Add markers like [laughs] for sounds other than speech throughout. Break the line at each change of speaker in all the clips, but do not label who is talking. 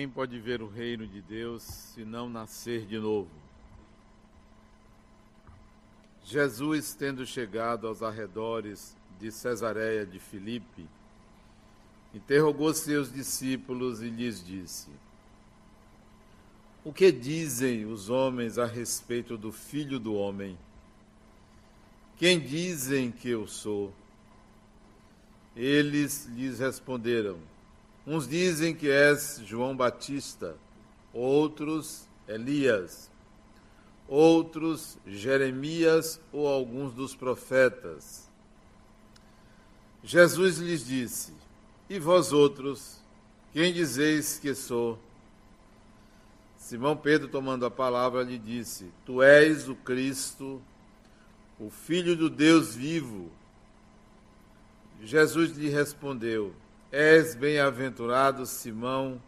Ninguém pode ver o reino de Deus se não nascer de novo. Jesus, tendo chegado aos arredores de Cesareia de Filipe, interrogou seus discípulos e lhes disse: O que dizem os homens a respeito do filho do homem? Quem dizem que eu sou? Eles lhes responderam: Uns dizem que és João Batista, outros Elias, outros Jeremias ou alguns dos profetas. Jesus lhes disse: E vós outros, quem dizeis que sou? Simão Pedro, tomando a palavra, lhe disse: Tu és o Cristo, o Filho do Deus vivo. Jesus lhe respondeu: És bem-aventurado, Simão,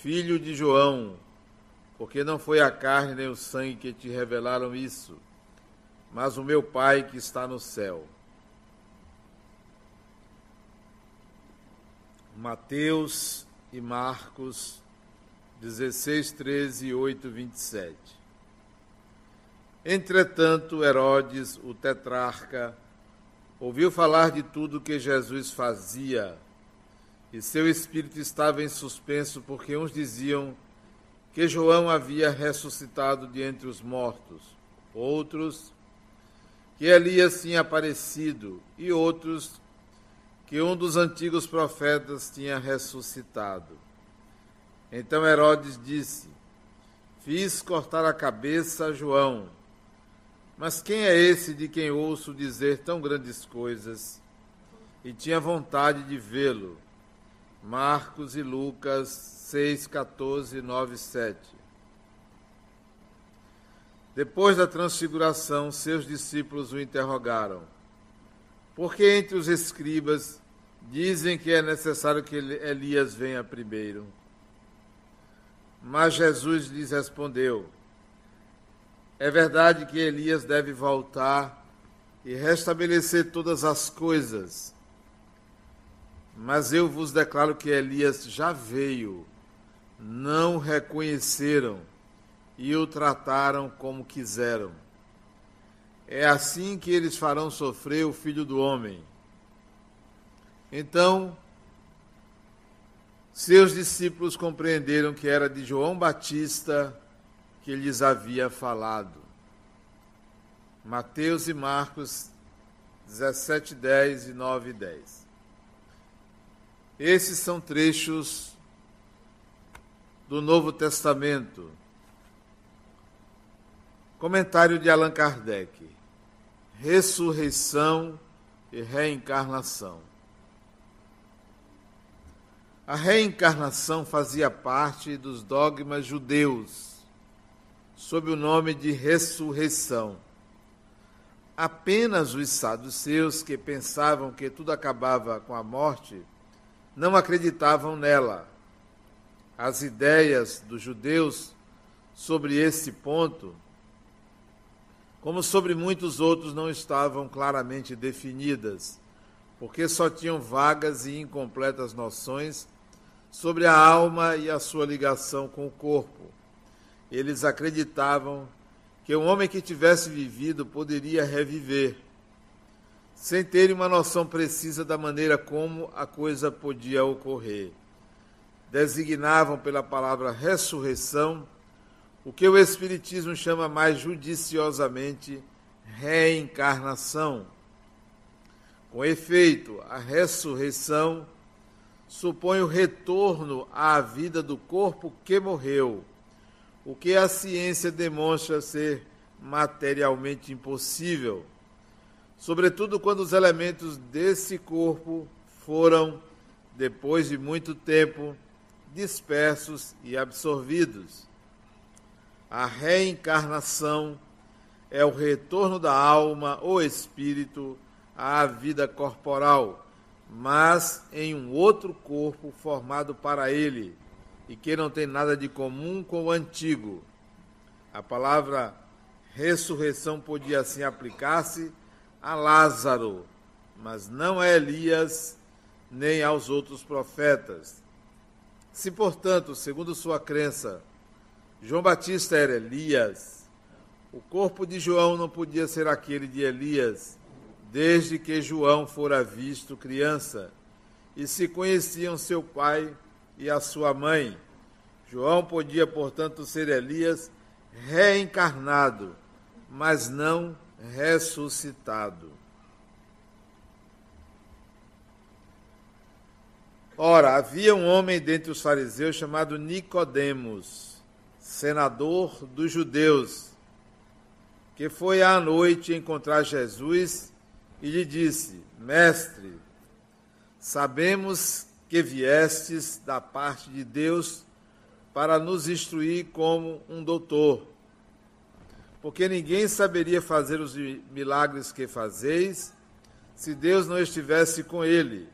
filho de João, porque não foi a carne nem o sangue que te revelaram isso, mas o meu Pai que está no céu. Mateus e Marcos 16, 13 e 8, 27. Entretanto, Herodes, o tetrarca, ouviu falar de tudo que Jesus fazia e seu espírito estava em suspenso, porque uns diziam que João havia ressuscitado de entre os mortos, outros que Elias tinha aparecido, e outros que um dos antigos profetas tinha ressuscitado. Então Herodes disse: Fiz cortar a cabeça a João. Mas quem é esse de quem ouço dizer tão grandes coisas? E tinha vontade de vê-lo. Marcos e Lucas 6, 14, 9 7. Depois da transfiguração, seus discípulos o interrogaram. Porque entre os escribas dizem que é necessário que Elias venha primeiro. Mas Jesus lhes respondeu: É verdade que Elias deve voltar e restabelecer todas as coisas. Mas eu vos declaro que Elias já veio, não reconheceram e o trataram como quiseram. É assim que eles farão sofrer o filho do homem. Então, seus discípulos compreenderam que era de João Batista que lhes havia falado. Mateus e Marcos 17, 10 e 9 e 10. Esses são trechos do Novo Testamento. Comentário de Allan Kardec: Ressurreição e reencarnação. A reencarnação fazia parte dos dogmas judeus, sob o nome de ressurreição. Apenas os saduceus que pensavam que tudo acabava com a morte não acreditavam nela. As ideias dos judeus sobre esse ponto, como sobre muitos outros, não estavam claramente definidas, porque só tinham vagas e incompletas noções sobre a alma e a sua ligação com o corpo. Eles acreditavam que um homem que tivesse vivido poderia reviver sem terem uma noção precisa da maneira como a coisa podia ocorrer. Designavam pela palavra ressurreição o que o Espiritismo chama mais judiciosamente reencarnação. Com efeito, a ressurreição supõe o retorno à vida do corpo que morreu, o que a ciência demonstra ser materialmente impossível sobretudo quando os elementos desse corpo foram, depois de muito tempo, dispersos e absorvidos. A reencarnação é o retorno da alma ou espírito à vida corporal, mas em um outro corpo formado para ele e que não tem nada de comum com o antigo. A palavra ressurreição podia assim aplicar-se a Lázaro, mas não a Elias nem aos outros profetas. Se, portanto, segundo sua crença, João Batista era Elias, o corpo de João não podia ser aquele de Elias, desde que João fora visto criança, e se conheciam seu pai e a sua mãe. João podia, portanto, ser Elias reencarnado, mas não ressuscitado. Ora, havia um homem dentre os fariseus chamado Nicodemos, senador dos judeus, que foi à noite encontrar Jesus e lhe disse: Mestre, sabemos que viestes da parte de Deus para nos instruir como um doutor, porque ninguém saberia fazer os milagres que fazeis se Deus não estivesse com ele.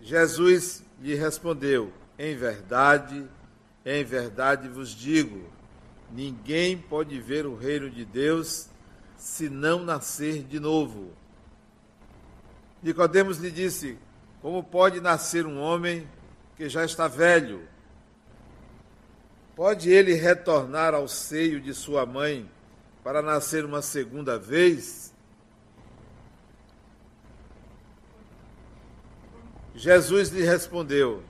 Jesus lhe respondeu: Em verdade, em verdade vos digo, ninguém pode ver o reino de Deus se não nascer de novo. Nicodemos lhe disse: Como pode nascer um homem que já está velho? Pode ele retornar ao seio de sua mãe para nascer uma segunda vez? Jesus lhe respondeu: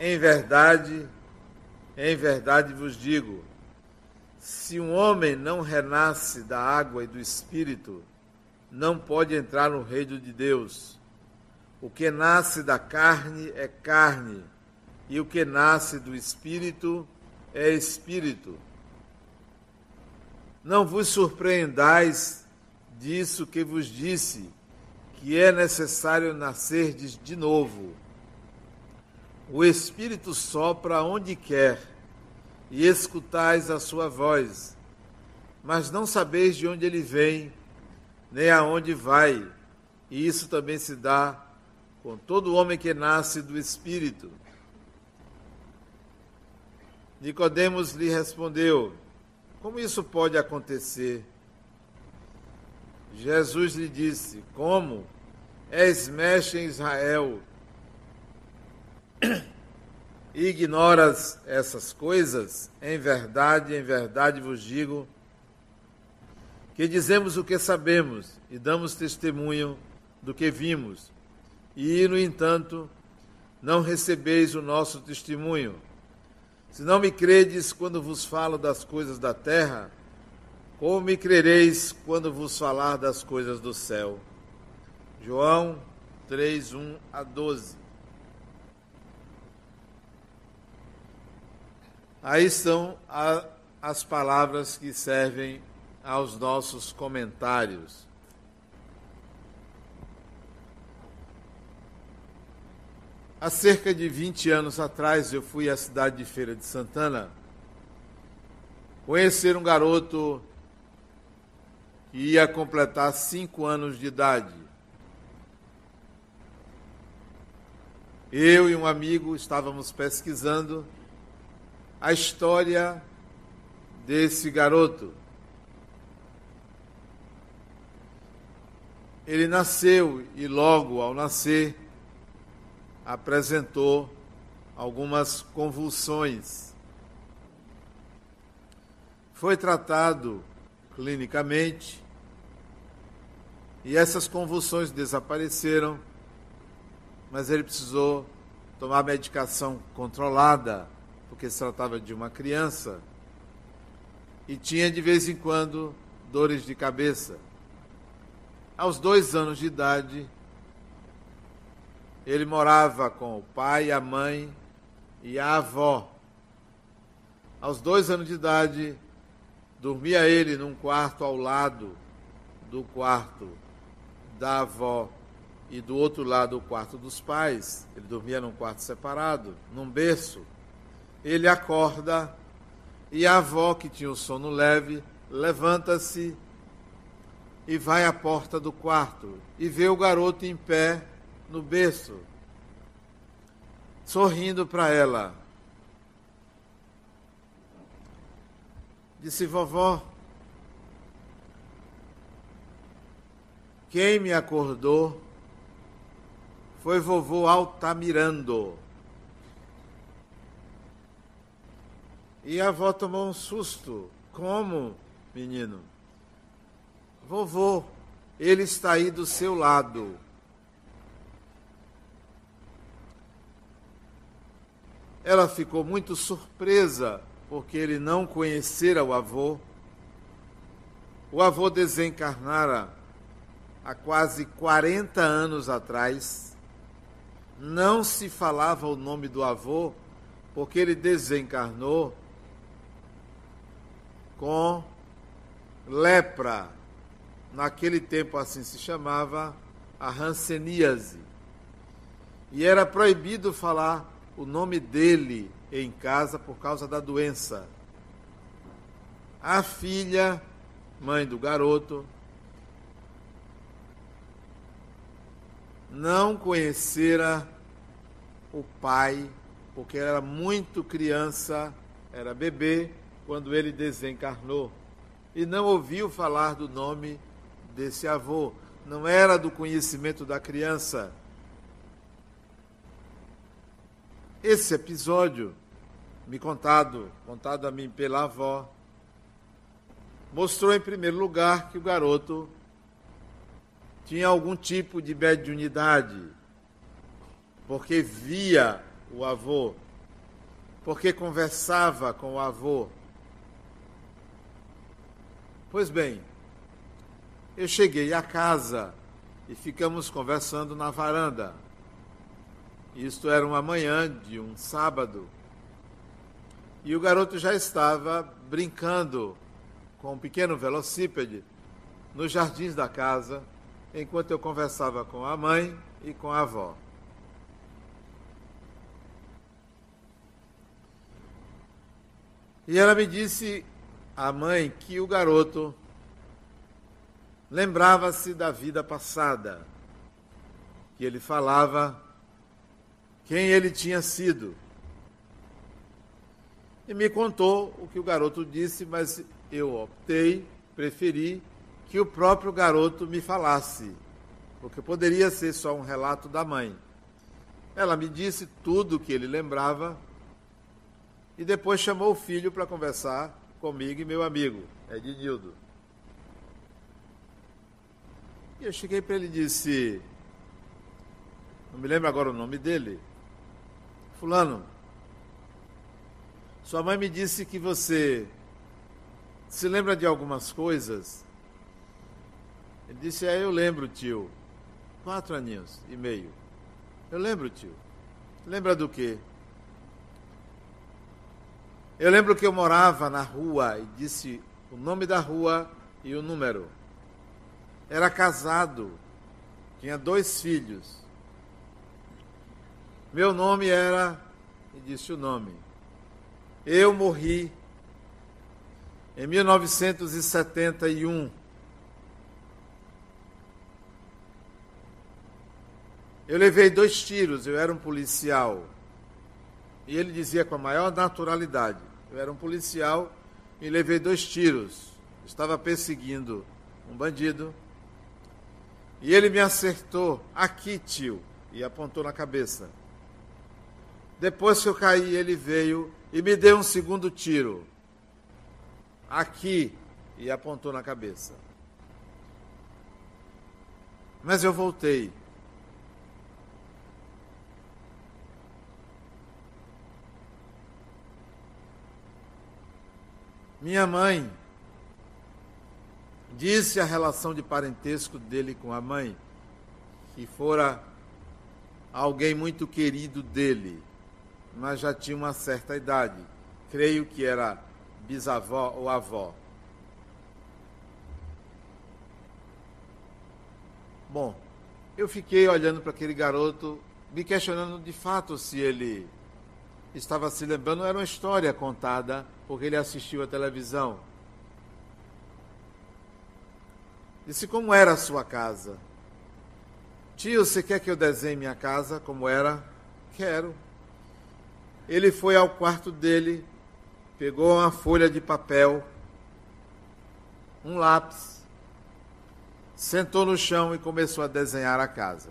Em verdade, em verdade vos digo, se um homem não renasce da água e do espírito, não pode entrar no reino de Deus. O que nasce da carne é carne, e o que nasce do espírito é espírito. Não vos surpreendais disso que vos disse que é necessário nascer de novo. O Espírito sopra onde quer, e escutais a sua voz, mas não sabeis de onde ele vem, nem aonde vai. E isso também se dá com todo homem que nasce do Espírito. Nicodemos lhe respondeu: Como isso pode acontecer? Jesus lhe disse: Como? és mestre em Israel [clears throat] ignoras essas coisas, em verdade, em verdade vos digo que dizemos o que sabemos e damos testemunho do que vimos, e, no entanto, não recebeis o nosso testemunho. Se não me credes quando vos falo das coisas da terra, como me crereis quando vos falar das coisas do céu? João 3, 1 a 12. Aí estão a, as palavras que servem aos nossos comentários. Há cerca de 20 anos atrás, eu fui à cidade de Feira de Santana conhecer um garoto que ia completar cinco anos de idade. Eu e um amigo estávamos pesquisando a história desse garoto. Ele nasceu e, logo ao nascer, apresentou algumas convulsões. Foi tratado clinicamente e essas convulsões desapareceram mas ele precisou tomar medicação controlada, porque se tratava de uma criança, e tinha de vez em quando dores de cabeça. Aos dois anos de idade, ele morava com o pai, a mãe e a avó. Aos dois anos de idade, dormia ele num quarto ao lado do quarto da avó e do outro lado o quarto dos pais. Ele dormia num quarto separado, num berço. Ele acorda e a avó, que tinha o sono leve, levanta-se e vai à porta do quarto e vê o garoto em pé no berço, sorrindo para ela. Disse: Vovó, quem me acordou foi vovô Altamirando. E a avó tomou um susto. Como, menino? Vovô, ele está aí do seu lado. Ela ficou muito surpresa porque ele não conhecera o avô. O avô desencarnara há quase 40 anos atrás. Não se falava o nome do avô porque ele desencarnou com lepra. Naquele tempo assim se chamava a hanseníase. E era proibido falar o nome dele em casa por causa da doença. A filha, mãe do garoto, não conhecera o pai, porque era muito criança, era bebê, quando ele desencarnou. E não ouviu falar do nome desse avô. Não era do conhecimento da criança. Esse episódio, me contado, contado a mim pela avó, mostrou em primeiro lugar que o garoto tinha algum tipo de mediunidade, porque via o avô, porque conversava com o avô. Pois bem, eu cheguei à casa e ficamos conversando na varanda. Isto era uma manhã de um sábado. E o garoto já estava brincando com um pequeno velocípede nos jardins da casa, enquanto eu conversava com a mãe e com a avó. E ela me disse, a mãe, que o garoto lembrava-se da vida passada, que ele falava quem ele tinha sido. E me contou o que o garoto disse, mas eu optei, preferi que o próprio garoto me falasse, porque poderia ser só um relato da mãe. Ela me disse tudo o que ele lembrava e depois chamou o filho para conversar comigo e meu amigo, Ednildo. E eu cheguei para ele e disse, não me lembro agora o nome dele, Fulano, sua mãe me disse que você se lembra de algumas coisas. Ele disse: É, eu lembro, tio. Quatro aninhos e meio. Eu lembro, tio. Lembra do quê? Eu lembro que eu morava na rua e disse o nome da rua e o número. Era casado, tinha dois filhos. Meu nome era, e disse o nome. Eu morri em 1971. Eu levei dois tiros, eu era um policial. E ele dizia com a maior naturalidade: Eu era um policial e levei dois tiros. Estava perseguindo um bandido. E ele me acertou aqui, tio, e apontou na cabeça. Depois que eu caí, ele veio e me deu um segundo tiro. Aqui. E apontou na cabeça. Mas eu voltei. Minha mãe disse a relação de parentesco dele com a mãe, que fora alguém muito querido dele mas já tinha uma certa idade. Creio que era bisavó ou avó. Bom, eu fiquei olhando para aquele garoto, me questionando de fato se ele estava se lembrando. Era uma história contada, porque ele assistiu à televisão. Disse como era a sua casa. Tio, você quer que eu desenhe minha casa como era? Quero ele foi ao quarto dele, pegou uma folha de papel, um lápis, sentou no chão e começou a desenhar a casa.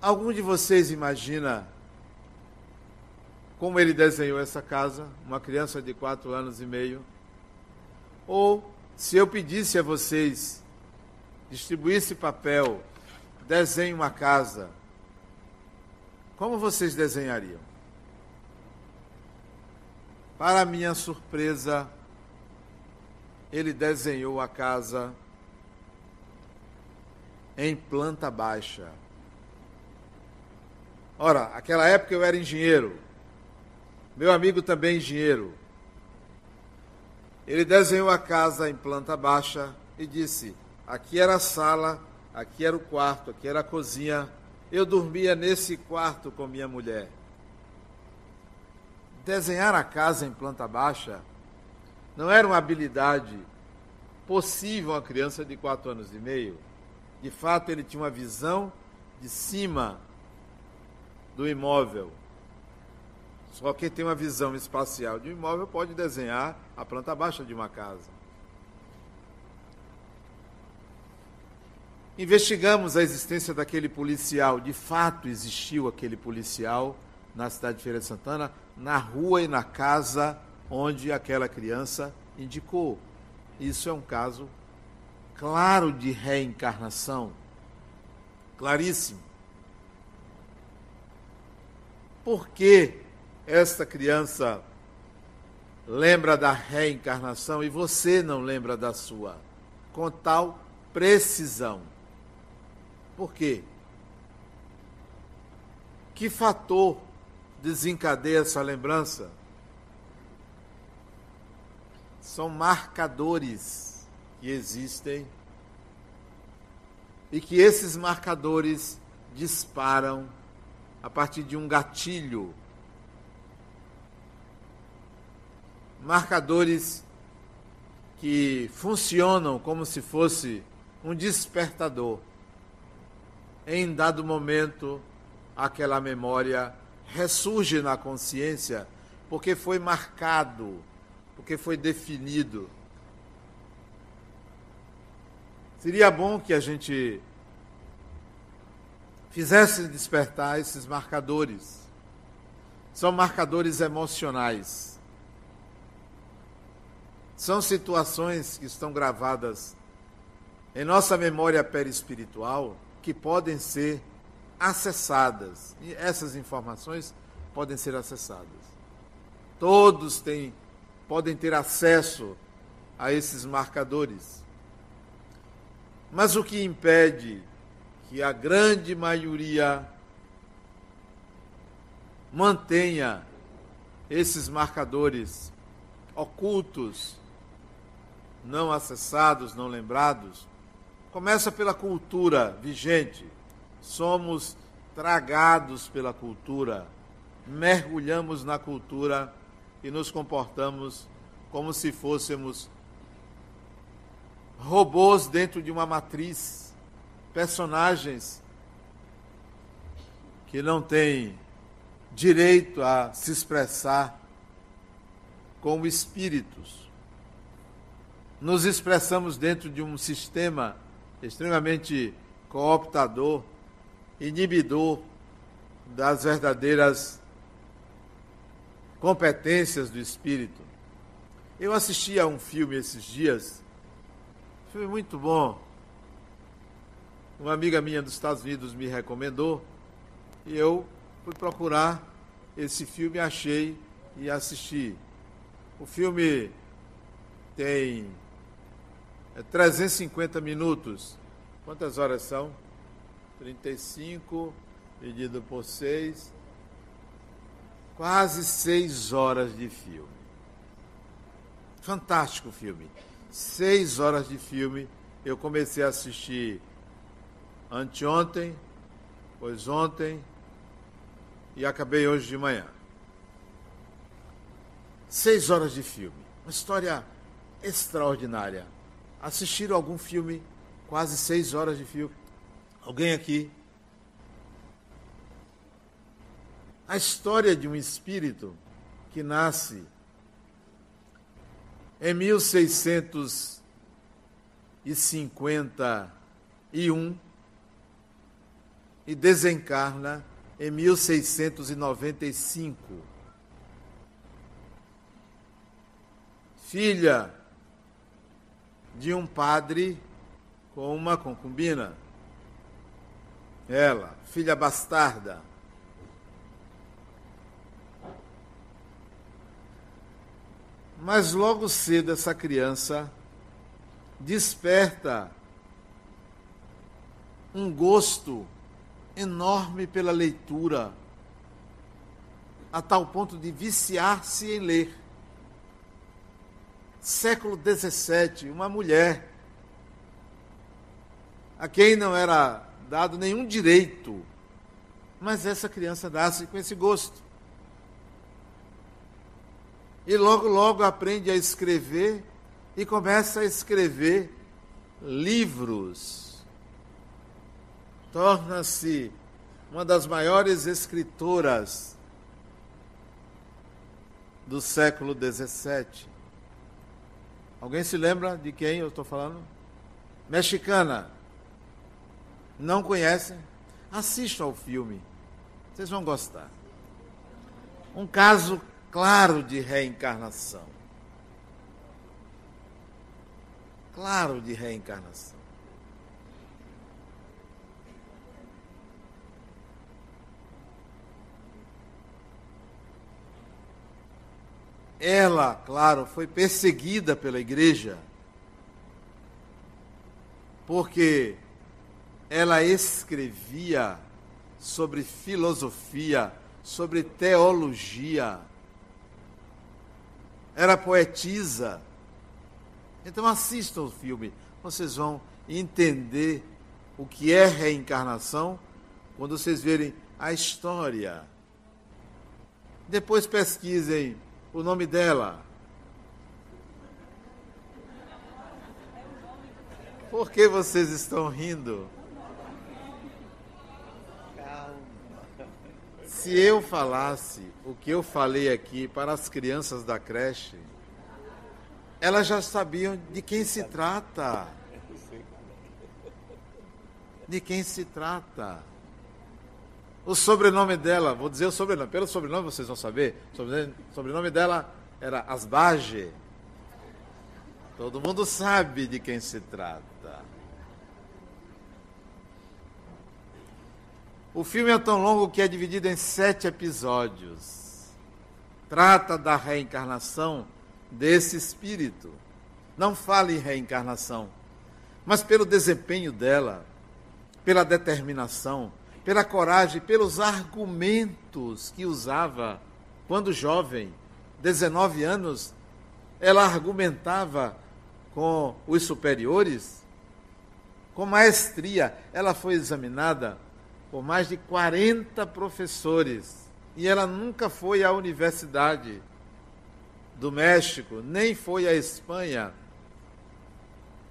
Algum de vocês imagina como ele desenhou essa casa, uma criança de quatro anos e meio? Ou se eu pedisse a vocês distribuísse papel desenhe uma casa, como vocês desenhariam? Para minha surpresa, ele desenhou a casa em planta baixa. Ora, aquela época eu era engenheiro. Meu amigo também engenheiro. Ele desenhou a casa em planta baixa e disse: aqui era a sala, aqui era o quarto, aqui era a cozinha. Eu dormia nesse quarto com minha mulher. Desenhar a casa em planta baixa não era uma habilidade possível a criança de quatro anos e meio. De fato, ele tinha uma visão de cima do imóvel. Só quem tem uma visão espacial de um imóvel pode desenhar a planta baixa de uma casa. Investigamos a existência daquele policial. De fato, existiu aquele policial na cidade de Feira de Santana, na rua e na casa onde aquela criança indicou. Isso é um caso claro de reencarnação. Claríssimo. Por que esta criança lembra da reencarnação e você não lembra da sua? Com tal precisão. Por quê? Que fator desencadeia essa lembrança? São marcadores que existem e que esses marcadores disparam a partir de um gatilho. Marcadores que funcionam como se fosse um despertador. Em dado momento, aquela memória ressurge na consciência porque foi marcado, porque foi definido Seria bom que a gente fizesse despertar esses marcadores. São marcadores emocionais. São situações que estão gravadas em nossa memória perispiritual que podem ser acessadas. E essas informações podem ser acessadas. Todos têm, podem ter acesso a esses marcadores. Mas o que impede que a grande maioria mantenha esses marcadores ocultos, não acessados, não lembrados, começa pela cultura vigente. Somos tragados pela cultura, mergulhamos na cultura e nos comportamos como se fôssemos robôs dentro de uma matriz, personagens que não têm direito a se expressar como espíritos. Nos expressamos dentro de um sistema extremamente cooptador, inibidor das verdadeiras competências do espírito. Eu assisti a um filme esses dias foi muito bom. Uma amiga minha dos Estados Unidos me recomendou e eu fui procurar esse filme, achei e assisti. O filme tem 350 é, minutos. Quantas horas são? 35 dividido por 6. Quase 6 horas de filme. Fantástico filme seis horas de filme. Eu comecei a assistir anteontem, pois ontem e acabei hoje de manhã. Seis horas de filme. Uma história extraordinária. Assistiram algum filme? Quase seis horas de filme. Alguém aqui? A história de um espírito que nasce em 1651, e desencarna em 1695. Filha de um padre com uma concubina. Ela, filha bastarda. Mas logo cedo essa criança desperta um gosto enorme pela leitura, a tal ponto de viciar-se em ler. Século XVII, uma mulher a quem não era dado nenhum direito, mas essa criança nasce com esse gosto. E logo, logo aprende a escrever e começa a escrever livros torna-se uma das maiores escritoras do século XVII. Alguém se lembra de quem eu estou falando? Mexicana. Não conhecem? Assistam ao filme. Vocês vão gostar. Um caso claro de reencarnação. Claro de reencarnação. Ela, claro, foi perseguida pela igreja, porque ela escrevia sobre filosofia, sobre teologia. Era poetisa. Então assistam o filme, vocês vão entender o que é reencarnação quando vocês verem a história. Depois pesquisem o nome dela. Por que vocês estão rindo? Se eu falasse o que eu falei aqui para as crianças da creche, elas já sabiam de quem se trata. De quem se trata. O sobrenome dela, vou dizer o sobrenome, pelo sobrenome vocês vão saber. O sobrenome dela era Asbage. Todo mundo sabe de quem se trata. O filme é tão longo que é dividido em sete episódios. Trata da reencarnação desse espírito. Não fala em reencarnação, mas pelo desempenho dela, pela determinação, pela coragem, pelos argumentos que usava quando jovem, 19 anos, ela argumentava com os superiores com maestria. Ela foi examinada por mais de 40 professores e ela nunca foi à Universidade do México, nem foi à Espanha.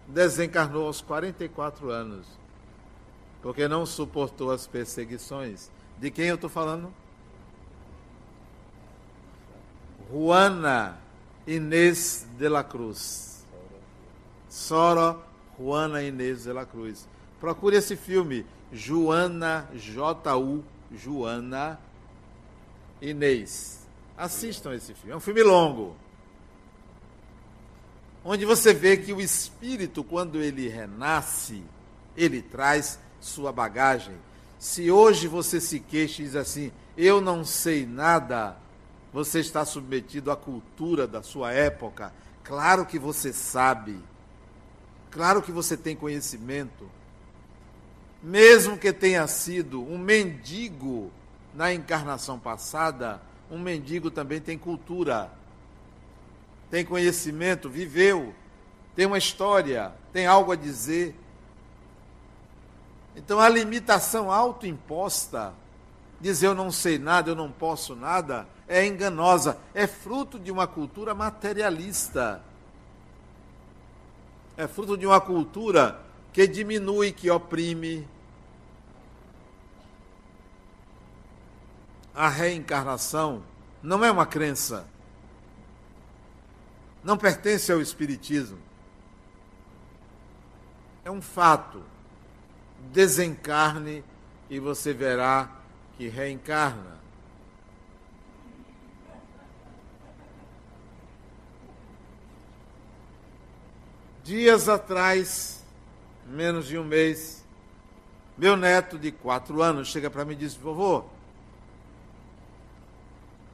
Desencarnou aos 44 anos porque não suportou as perseguições. De quem eu estou falando? Juana Inês de la Cruz. Sora Juana Inês de la Cruz. Procure esse filme, Joana, J-U, Joana Inês. Assistam esse filme. É um filme longo. Onde você vê que o espírito, quando ele renasce, ele traz sua bagagem. Se hoje você se queixa e diz assim, eu não sei nada, você está submetido à cultura da sua época. Claro que você sabe. Claro que você tem conhecimento. Mesmo que tenha sido um mendigo na encarnação passada, um mendigo também tem cultura, tem conhecimento, viveu, tem uma história, tem algo a dizer. Então a limitação autoimposta, dizer eu não sei nada, eu não posso nada, é enganosa, é fruto de uma cultura materialista. É fruto de uma cultura que diminui, que oprime. A reencarnação não é uma crença. Não pertence ao Espiritismo. É um fato desencarne e você verá que reencarna. Dias atrás, menos de um mês, meu neto de quatro anos chega para mim e diz: Vovô,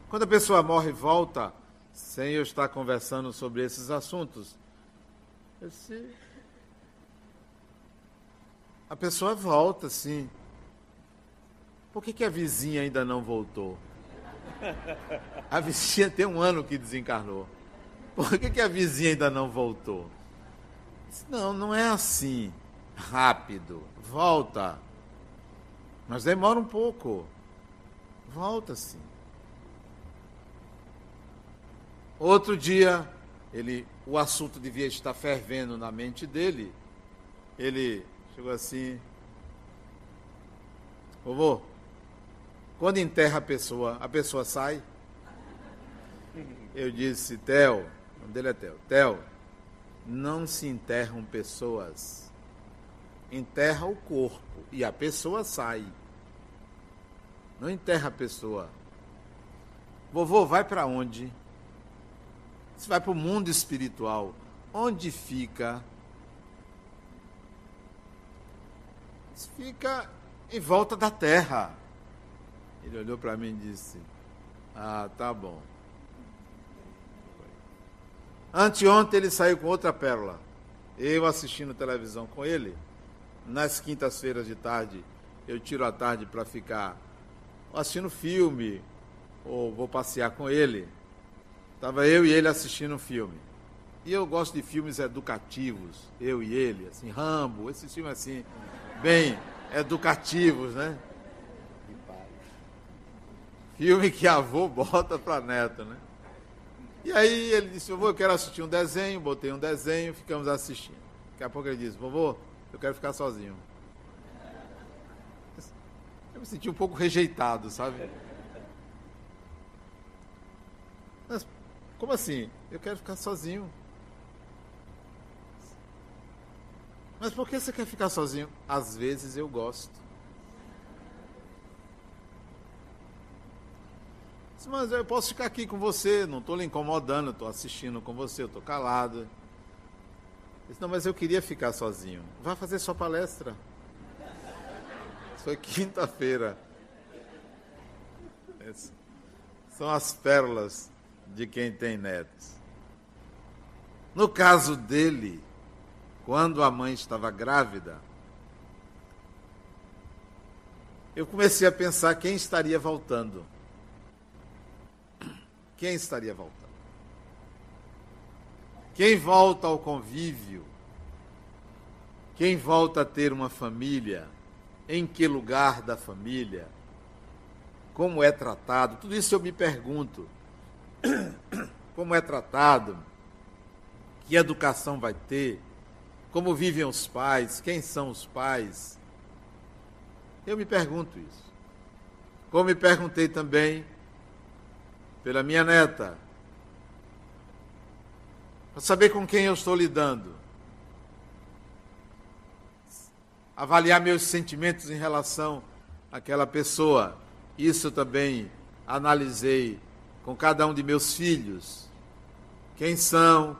quando a pessoa morre e volta, sem eu estar conversando sobre esses assuntos, eu disse, a pessoa volta, sim. Por que, que a vizinha ainda não voltou? A vizinha tem um ano que desencarnou. Por que, que a vizinha ainda não voltou? Não, não é assim. Rápido. Volta. Mas demora um pouco. Volta sim. Outro dia, ele, o assunto devia estar fervendo na mente dele. Ele chegou assim: Vovô, quando enterra a pessoa, a pessoa sai? Eu disse: Theo, o nome dele é Theo. Theo, não se enterram pessoas. Enterra o corpo e a pessoa sai. Não enterra a pessoa. Vovô, vai para onde? Você vai para o mundo espiritual. Onde fica? Fica em volta da terra. Ele olhou para mim e disse: Ah, tá bom. Anteontem ele saiu com outra pérola. Eu assistindo televisão com ele. Nas quintas-feiras de tarde, eu tiro a tarde para ficar assistindo filme, ou vou passear com ele. Estava eu e ele assistindo um filme. E eu gosto de filmes educativos, eu e ele, assim, Rambo, esses filmes assim, bem educativos, né? Filme que avô bota para neto, né? E aí ele disse, vovô, eu quero assistir um desenho, botei um desenho, ficamos assistindo. Daqui a pouco ele disse, vovô, eu quero ficar sozinho. Eu me senti um pouco rejeitado, sabe? Mas, como assim? Eu quero ficar sozinho. Mas por que você quer ficar sozinho? Às vezes eu gosto. Mas eu posso ficar aqui com você, não estou lhe incomodando, estou assistindo com você, estou calado. Não, mas eu queria ficar sozinho. Vai fazer sua palestra. Foi quinta-feira. São as pérolas de quem tem netos. No caso dele, quando a mãe estava grávida, eu comecei a pensar quem estaria voltando quem estaria voltando? Quem volta ao convívio? Quem volta a ter uma família? Em que lugar da família? Como é tratado? Tudo isso eu me pergunto. [coughs] Como é tratado? Que educação vai ter? Como vivem os pais? Quem são os pais? Eu me pergunto isso. Como me perguntei também pela minha neta, para saber com quem eu estou lidando, avaliar meus sentimentos em relação àquela pessoa. Isso também analisei com cada um de meus filhos. Quem são,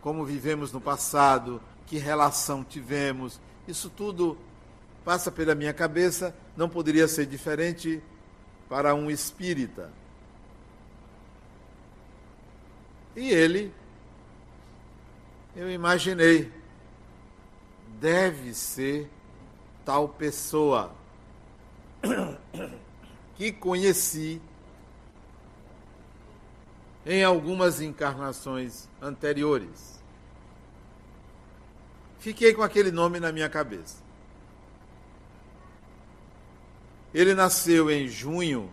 como vivemos no passado, que relação tivemos, isso tudo passa pela minha cabeça, não poderia ser diferente para um espírita. E ele, eu imaginei, deve ser tal pessoa [coughs] que conheci em algumas encarnações anteriores. Fiquei com aquele nome na minha cabeça. Ele nasceu em junho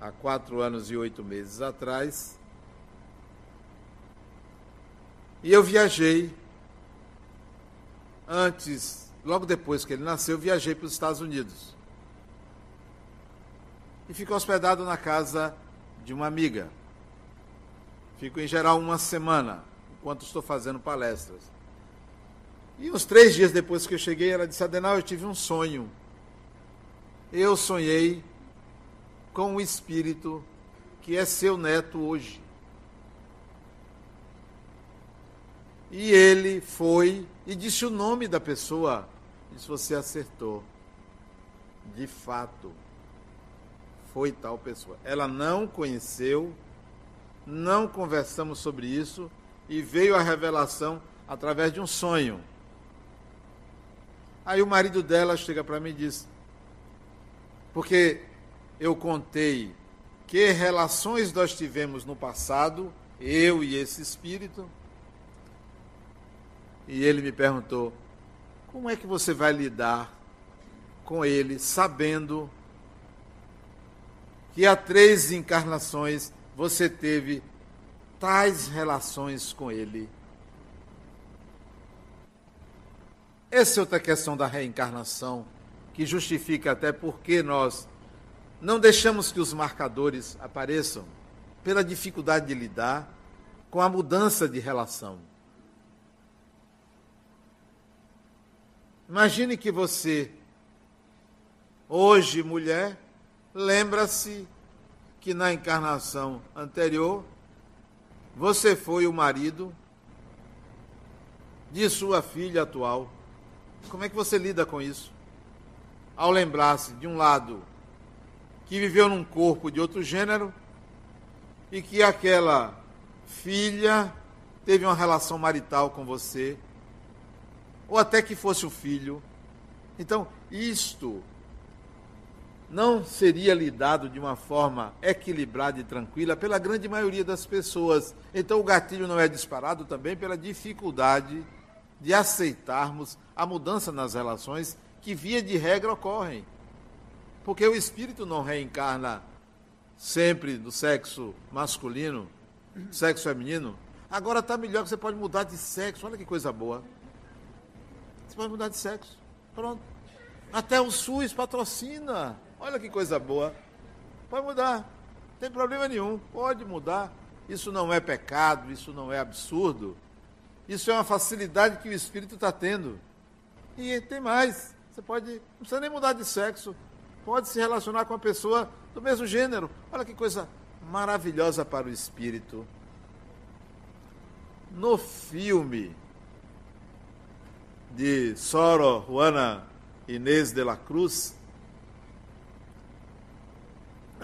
há quatro anos e oito meses atrás. E eu viajei, antes, logo depois que ele nasceu, viajei para os Estados Unidos. E fico hospedado na casa de uma amiga. Fico em geral uma semana, enquanto estou fazendo palestras. E uns três dias depois que eu cheguei, ela disse: Adenal, eu tive um sonho. Eu sonhei com um espírito que é seu neto hoje. E ele foi e disse o nome da pessoa. Disse: Você acertou. De fato, foi tal pessoa. Ela não conheceu, não conversamos sobre isso e veio a revelação através de um sonho. Aí o marido dela chega para mim e diz: Porque eu contei que relações nós tivemos no passado, eu e esse espírito, e ele me perguntou: Como é que você vai lidar com ele, sabendo que há três encarnações você teve tais relações com ele? Essa é outra questão da reencarnação, que justifica até porque nós não deixamos que os marcadores apareçam pela dificuldade de lidar com a mudança de relação. Imagine que você, hoje mulher, lembra-se que na encarnação anterior você foi o marido de sua filha atual. Como é que você lida com isso? Ao lembrar-se, de um lado, que viveu num corpo de outro gênero e que aquela filha teve uma relação marital com você, ou até que fosse o filho. Então, isto não seria lidado de uma forma equilibrada e tranquila pela grande maioria das pessoas. Então, o gatilho não é disparado também pela dificuldade de aceitarmos a mudança nas relações que, via de regra, ocorrem. Porque o espírito não reencarna sempre do sexo masculino, sexo feminino. Agora está melhor que você pode mudar de sexo. Olha que coisa boa. Você pode mudar de sexo. Pronto. Até o SUS patrocina. Olha que coisa boa. Pode mudar. Não tem problema nenhum. Pode mudar. Isso não é pecado, isso não é absurdo. Isso é uma facilidade que o espírito está tendo. E tem mais. Você pode. Não precisa nem mudar de sexo. Pode se relacionar com uma pessoa do mesmo gênero. Olha que coisa maravilhosa para o espírito. No filme de Soro Juana Inês de la Cruz,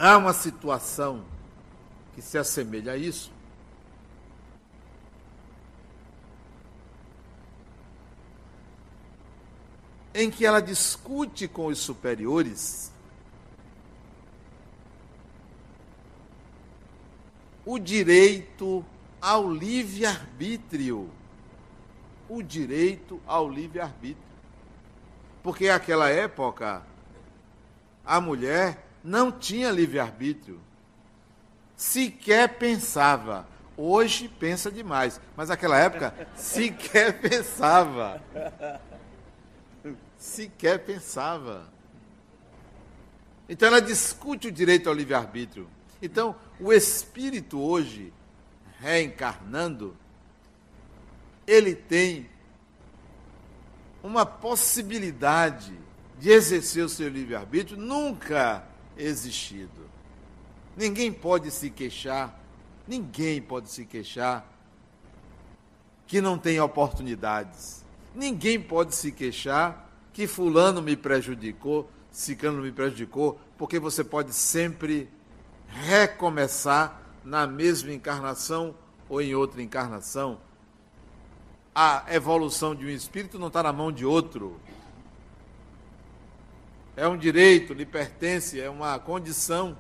há uma situação que se assemelha a isso. Em que ela discute com os superiores o direito ao livre-arbítrio o direito ao livre-arbítrio. Porque naquela época, a mulher não tinha livre-arbítrio. Sequer pensava. Hoje pensa demais, mas naquela época sequer [laughs] pensava. Sequer pensava. Então ela discute o direito ao livre-arbítrio. Então, o espírito hoje, reencarnando, ele tem uma possibilidade de exercer o seu livre-arbítrio nunca existido. Ninguém pode se queixar, ninguém pode se queixar que não tem oportunidades. Ninguém pode se queixar que fulano me prejudicou, ciclano me prejudicou, porque você pode sempre recomeçar na mesma encarnação ou em outra encarnação a evolução de um espírito não está na mão de outro. É um direito, lhe pertence, é uma condição.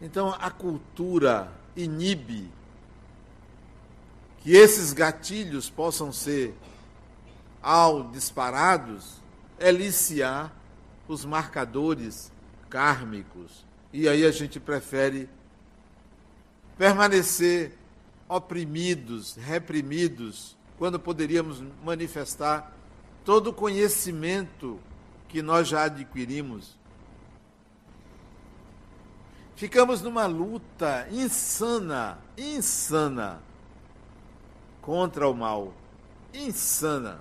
Então a cultura inibe que esses gatilhos possam ser, ao disparados, eliciar os marcadores kármicos. E aí a gente prefere permanecer oprimidos, reprimidos, quando poderíamos manifestar todo o conhecimento que nós já adquirimos. Ficamos numa luta insana, insana, contra o mal. Insana.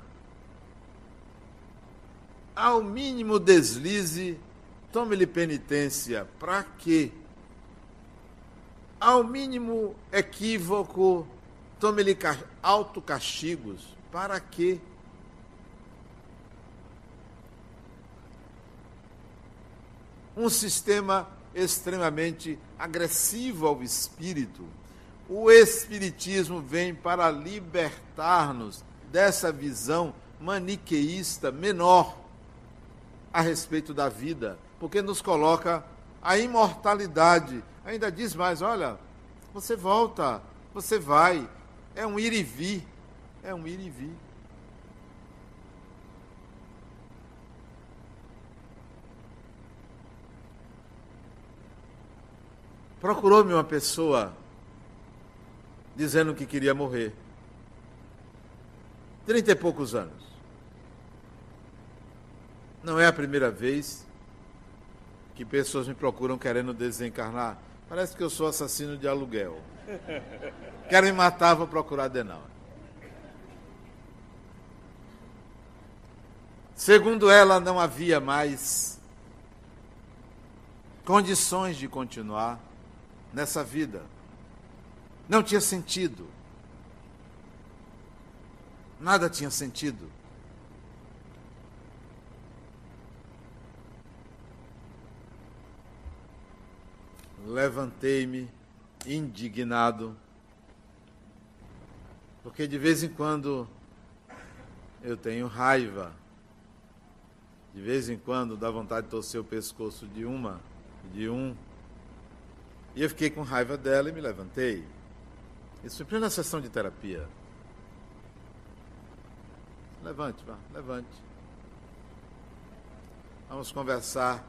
Ao mínimo deslize, tome-lhe penitência. Para quê? Ao mínimo equívoco, tome-lhe autocastigos. Para quê? Um sistema extremamente agressivo ao espírito. O Espiritismo vem para libertar-nos dessa visão maniqueísta menor a respeito da vida, porque nos coloca a imortalidade. Ainda diz mais: olha, você volta, você vai, é um ir e vir, é um ir e vir. Procurou-me uma pessoa dizendo que queria morrer. Trinta e poucos anos. Não é a primeira vez que pessoas me procuram querendo desencarnar. Parece que eu sou assassino de aluguel. [laughs] Querem me matar, vou procurar Denal. Segundo ela, não havia mais condições de continuar nessa vida. Não tinha sentido. Nada tinha sentido. Levantei-me indignado, porque de vez em quando eu tenho raiva, de vez em quando dá vontade de torcer o pescoço de uma, de um. E eu fiquei com raiva dela e me levantei. Isso foi plena sessão de terapia. Levante, vá, levante. Vamos conversar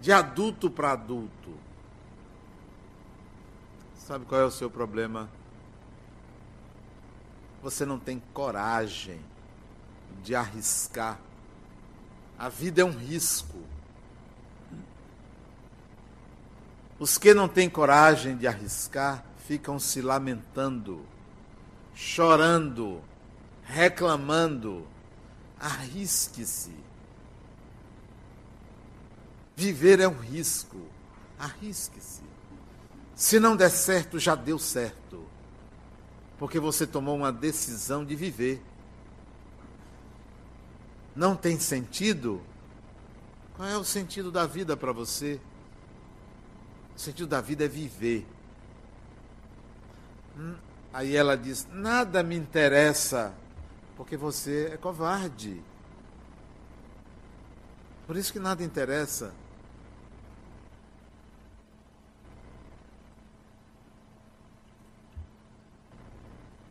de adulto para adulto. Sabe qual é o seu problema? Você não tem coragem de arriscar. A vida é um risco. Os que não têm coragem de arriscar ficam se lamentando, chorando, reclamando. Arrisque-se. Viver é um risco. Arrisque-se. Se não der certo, já deu certo. Porque você tomou uma decisão de viver. Não tem sentido? Qual é o sentido da vida para você? O sentido da vida é viver. Hum, aí ela diz: Nada me interessa, porque você é covarde. Por isso que nada interessa.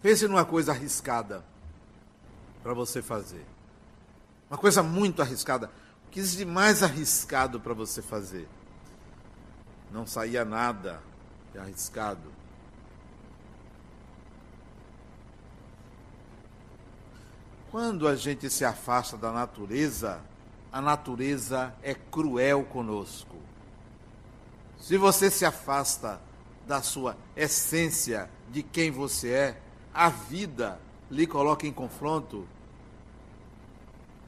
Pense numa coisa arriscada para você fazer. Uma coisa muito arriscada. O que existe mais arriscado para você fazer? não saía nada de arriscado. Quando a gente se afasta da natureza, a natureza é cruel conosco. Se você se afasta da sua essência, de quem você é, a vida lhe coloca em confronto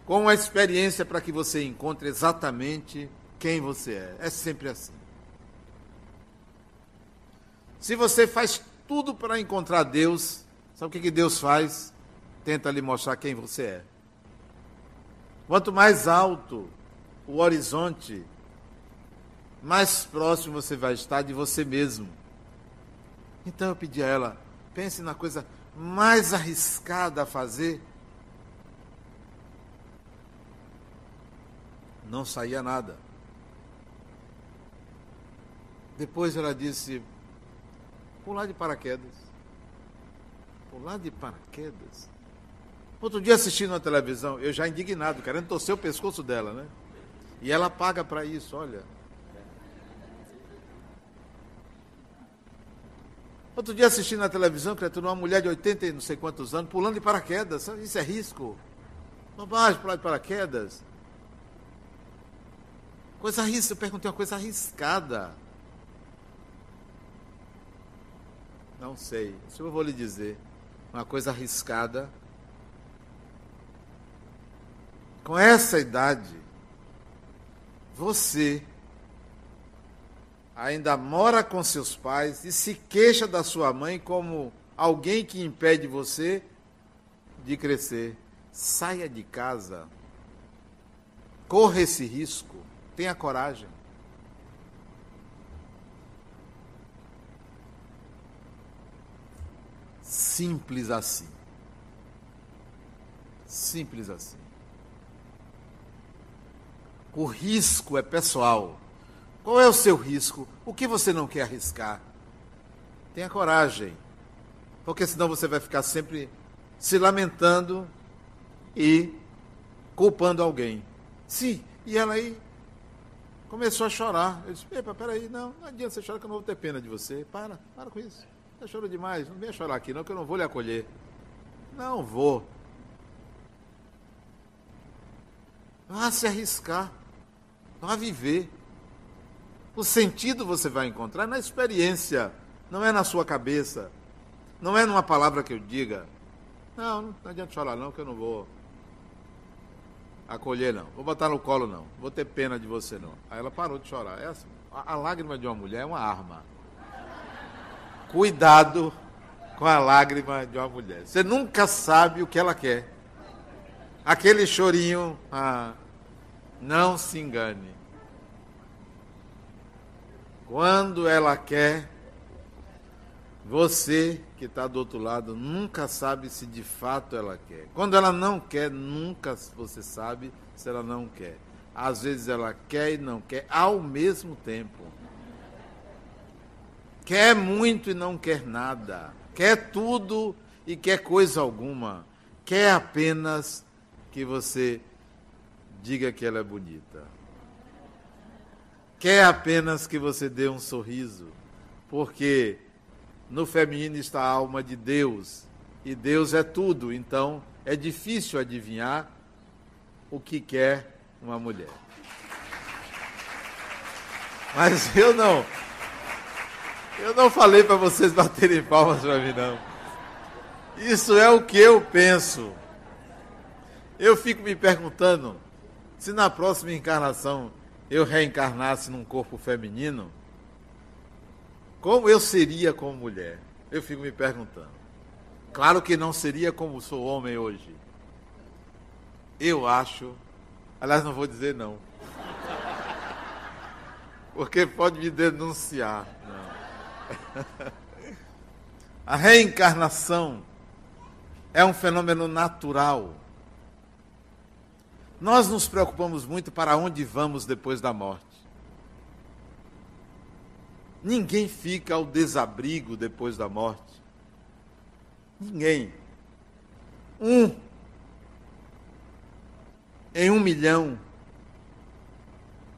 com a experiência para que você encontre exatamente quem você é. É sempre assim. Se você faz tudo para encontrar Deus, sabe o que, que Deus faz? Tenta lhe mostrar quem você é. Quanto mais alto o horizonte, mais próximo você vai estar de você mesmo. Então eu pedi a ela, pense na coisa mais arriscada a fazer. Não saía nada. Depois ela disse: Pular de paraquedas. Pular de paraquedas. Outro dia assistindo na televisão, eu já indignado, querendo torcer o pescoço dela, né? E ela paga para isso, olha. Outro dia assistindo na televisão, criatura, uma mulher de 80 e não sei quantos anos, pulando de paraquedas. Isso é risco. Bobagem, pular de paraquedas. Coisa arriscada, eu perguntei uma coisa arriscada. Não sei. Isso eu vou lhe dizer. uma coisa arriscada. Com essa idade, você ainda mora com seus pais e se queixa da sua mãe como alguém que impede você de crescer. Saia de casa. Corra esse risco. Tenha coragem. Simples assim. Simples assim. O risco é pessoal. Qual é o seu risco? O que você não quer arriscar? Tenha coragem. Porque senão você vai ficar sempre se lamentando e culpando alguém. Sim, e ela aí começou a chorar. Eu disse, epa, peraí, não, não adianta você chorar que eu não vou ter pena de você. Para, para com isso. Você chorou demais, não venha chorar aqui não, que eu não vou lhe acolher. Não vou. Vá se arriscar. Vá viver. O sentido você vai encontrar na experiência, não é na sua cabeça. Não é numa palavra que eu diga. Não, não adianta chorar não, que eu não vou acolher não. Vou botar no colo não. Vou ter pena de você não. Aí ela parou de chorar. É assim, a, a lágrima de uma mulher é uma arma. Cuidado com a lágrima de uma mulher. Você nunca sabe o que ela quer. Aquele chorinho, ah, não se engane. Quando ela quer, você que está do outro lado nunca sabe se de fato ela quer. Quando ela não quer, nunca você sabe se ela não quer. Às vezes ela quer e não quer ao mesmo tempo. Quer muito e não quer nada. Quer tudo e quer coisa alguma. Quer apenas que você diga que ela é bonita. Quer apenas que você dê um sorriso. Porque no feminino está a alma de Deus. E Deus é tudo. Então é difícil adivinhar o que quer uma mulher. Mas eu não. Eu não falei para vocês baterem palmas para mim, não. Isso é o que eu penso. Eu fico me perguntando se na próxima encarnação eu reencarnasse num corpo feminino, como eu seria como mulher? Eu fico me perguntando. Claro que não seria como sou homem hoje. Eu acho. Aliás, não vou dizer não. Porque pode me denunciar. [laughs] A reencarnação é um fenômeno natural. Nós nos preocupamos muito para onde vamos depois da morte. Ninguém fica ao desabrigo depois da morte. Ninguém. Um em um milhão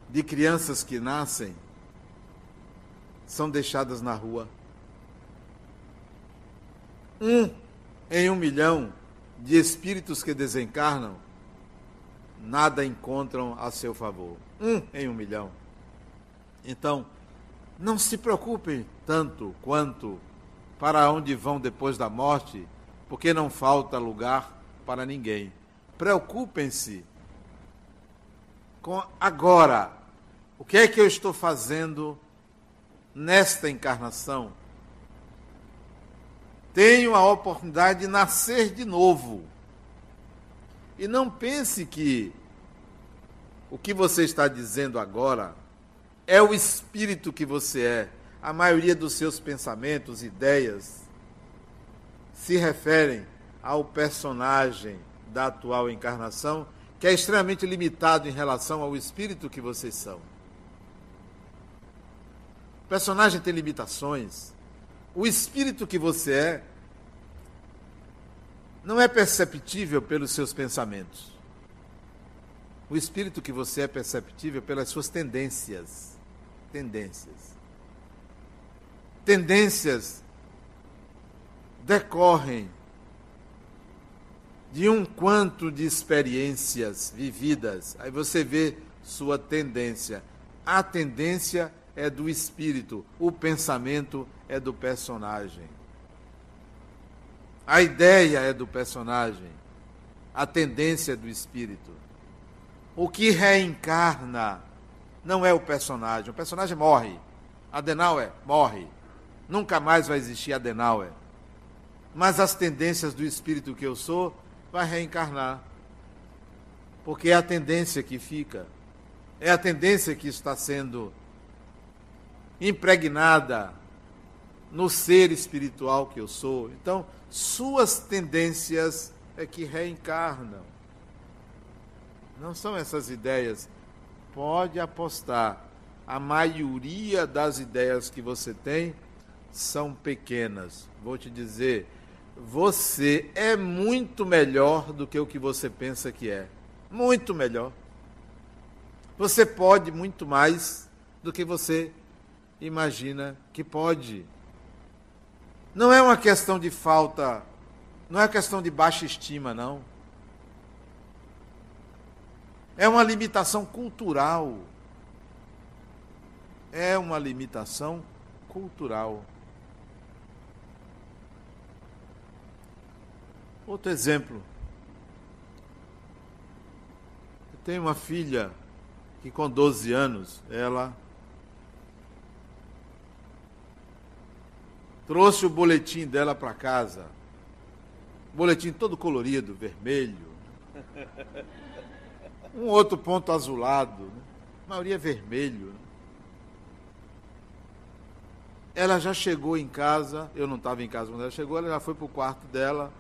de crianças que nascem são deixadas na rua. Um em um milhão de espíritos que desencarnam nada encontram a seu favor. Um em um milhão. Então, não se preocupem tanto quanto para onde vão depois da morte, porque não falta lugar para ninguém. Preocupem-se com agora. O que é que eu estou fazendo nesta encarnação? Tenho a oportunidade de nascer de novo. E não pense que o que você está dizendo agora é o espírito que você é. A maioria dos seus pensamentos, ideias, se referem ao personagem da atual encarnação, que é extremamente limitado em relação ao espírito que vocês são. O personagem tem limitações. O espírito que você é não é perceptível pelos seus pensamentos. O espírito que você é perceptível pelas suas tendências tendências. Tendências decorrem de um quanto de experiências vividas. Aí você vê sua tendência. A tendência é do espírito, o pensamento é do personagem. A ideia é do personagem, a tendência é do espírito. O que reencarna não é o personagem. O personagem morre. Adenauer morre. Nunca mais vai existir Adenauer. Mas as tendências do espírito que eu sou vai reencarnar. Porque é a tendência que fica. É a tendência que está sendo impregnada no ser espiritual que eu sou. Então, suas tendências é que reencarnam. Não são essas ideias. Pode apostar. A maioria das ideias que você tem são pequenas. Vou te dizer, você é muito melhor do que o que você pensa que é. Muito melhor. Você pode muito mais do que você imagina que pode. Não é uma questão de falta, não é questão de baixa estima, não. É uma limitação cultural. É uma limitação cultural. Outro exemplo. Eu tenho uma filha que com 12 anos, ela trouxe o boletim dela para casa. Boletim todo colorido, vermelho. [laughs] Um outro ponto azulado. Né? A maioria vermelho. Né? Ela já chegou em casa, eu não estava em casa quando ela chegou, ela já foi para o quarto dela.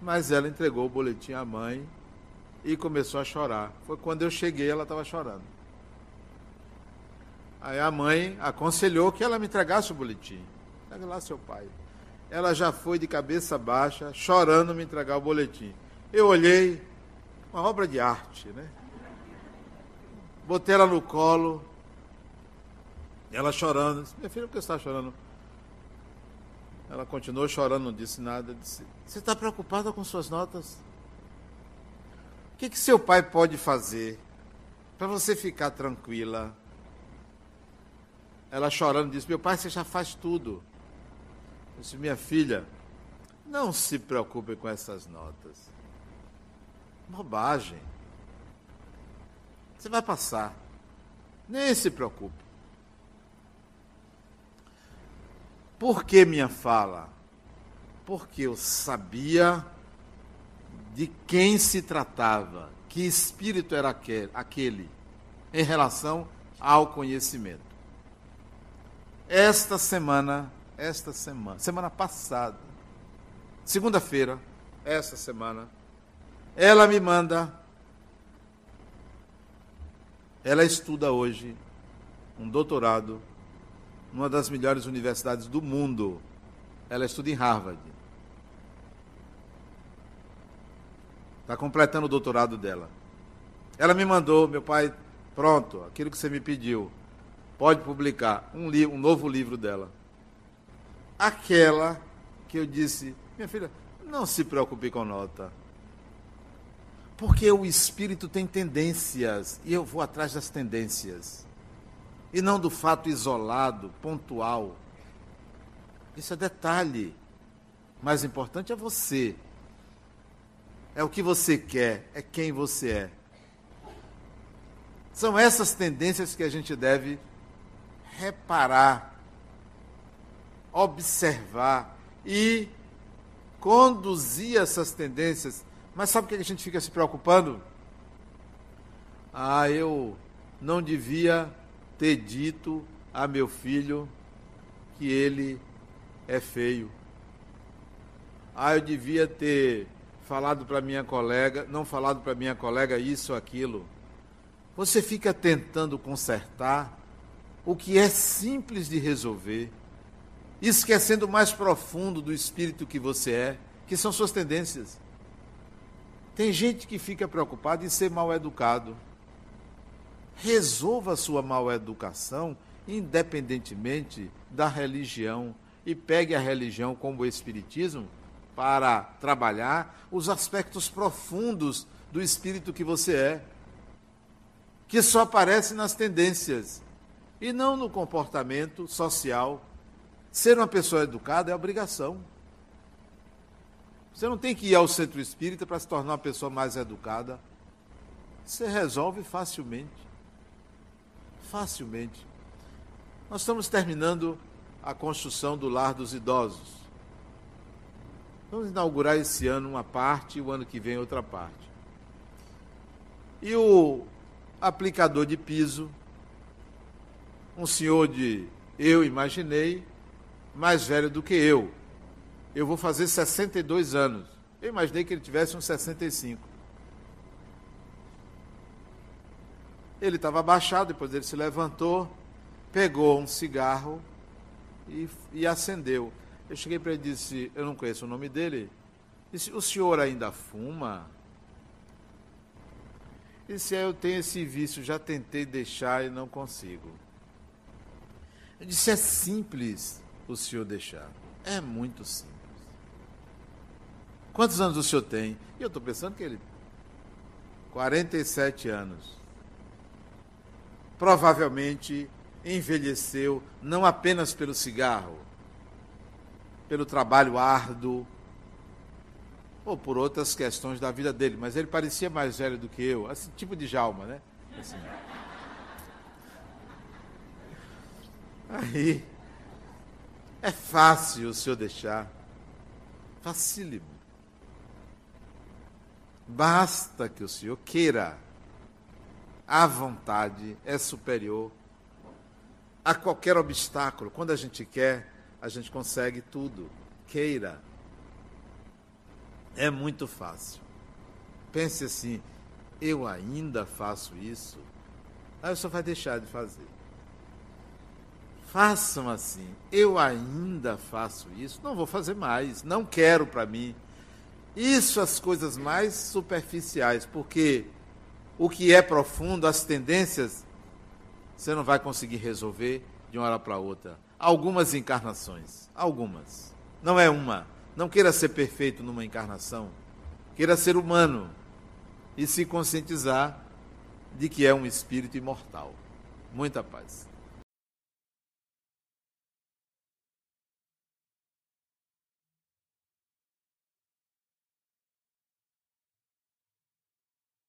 Mas ela entregou o boletim à mãe e começou a chorar. Foi quando eu cheguei, ela estava chorando. Aí a mãe aconselhou que ela me entregasse o boletim. Pega lá seu pai. Ela já foi de cabeça baixa, chorando, me entregar o boletim. Eu olhei, uma obra de arte, né? Botei ela no colo, ela chorando. Disse, Minha filha, por que você está chorando? Ela continuou chorando, não disse nada. Disse, você está preocupada com suas notas? O que, que seu pai pode fazer para você ficar tranquila? Ela chorando disse: Meu pai, você já faz tudo. Eu disse: Minha filha, não se preocupe com essas notas. Bobagem. Você vai passar. Nem se preocupe. Por que minha fala? Porque eu sabia de quem se tratava, que espírito era aquele, em relação ao conhecimento. Esta semana, esta semana, semana passada, segunda-feira, esta semana, ela me manda, ela estuda hoje um doutorado numa das melhores universidades do mundo. Ela estuda em Harvard. Está completando o doutorado dela. Ela me mandou, meu pai, pronto, aquilo que você me pediu. Pode publicar um, li um novo livro dela. Aquela que eu disse, minha filha, não se preocupe com nota. Porque o espírito tem tendências e eu vou atrás das tendências. E não do fato isolado, pontual. Isso é detalhe. Mais importante é você é o que você quer, é quem você é. São essas tendências que a gente deve reparar, observar e conduzir essas tendências. Mas sabe o que a gente fica se preocupando? Ah, eu não devia ter dito a meu filho que ele é feio. Ah, eu devia ter falado para minha colega, não falado para minha colega isso aquilo. Você fica tentando consertar o que é simples de resolver, esquecendo o mais profundo do espírito que você é, que são suas tendências. Tem gente que fica preocupada em ser mal educado. Resolva a sua mal educação independentemente da religião e pegue a religião como o espiritismo para trabalhar os aspectos profundos do espírito que você é, que só aparece nas tendências e não no comportamento social. Ser uma pessoa educada é obrigação. Você não tem que ir ao centro espírita para se tornar uma pessoa mais educada. Você resolve facilmente. Facilmente. Nós estamos terminando a construção do lar dos idosos. Vamos inaugurar esse ano uma parte e o ano que vem outra parte. E o aplicador de piso, um senhor de, eu imaginei, mais velho do que eu. Eu vou fazer 62 anos. Eu imaginei que ele tivesse uns 65. Ele estava abaixado, depois ele se levantou, pegou um cigarro e, e acendeu. Eu cheguei para ele e disse, eu não conheço o nome dele. Disse, o senhor ainda fuma? Disse, é, eu tenho esse vício, já tentei deixar e não consigo. Eu disse, é simples o senhor deixar. É muito simples. Quantos anos o senhor tem? E eu estou pensando que ele. 47 anos. Provavelmente envelheceu não apenas pelo cigarro, pelo trabalho árduo, ou por outras questões da vida dele, mas ele parecia mais velho do que eu, assim, tipo de Jalma, né? Assim. Aí, é fácil o senhor deixar, facílimo. Basta que o senhor queira. A vontade é superior a qualquer obstáculo. Quando a gente quer, a gente consegue tudo. Queira. É muito fácil. Pense assim: eu ainda faço isso? Aí você vai deixar de fazer. Façam assim. Eu ainda faço isso? Não vou fazer mais. Não quero para mim. Isso as coisas mais superficiais, porque o que é profundo, as tendências você não vai conseguir resolver de uma hora para outra. Algumas encarnações, algumas. Não é uma. Não queira ser perfeito numa encarnação. Queira ser humano e se conscientizar de que é um espírito imortal. Muita paz.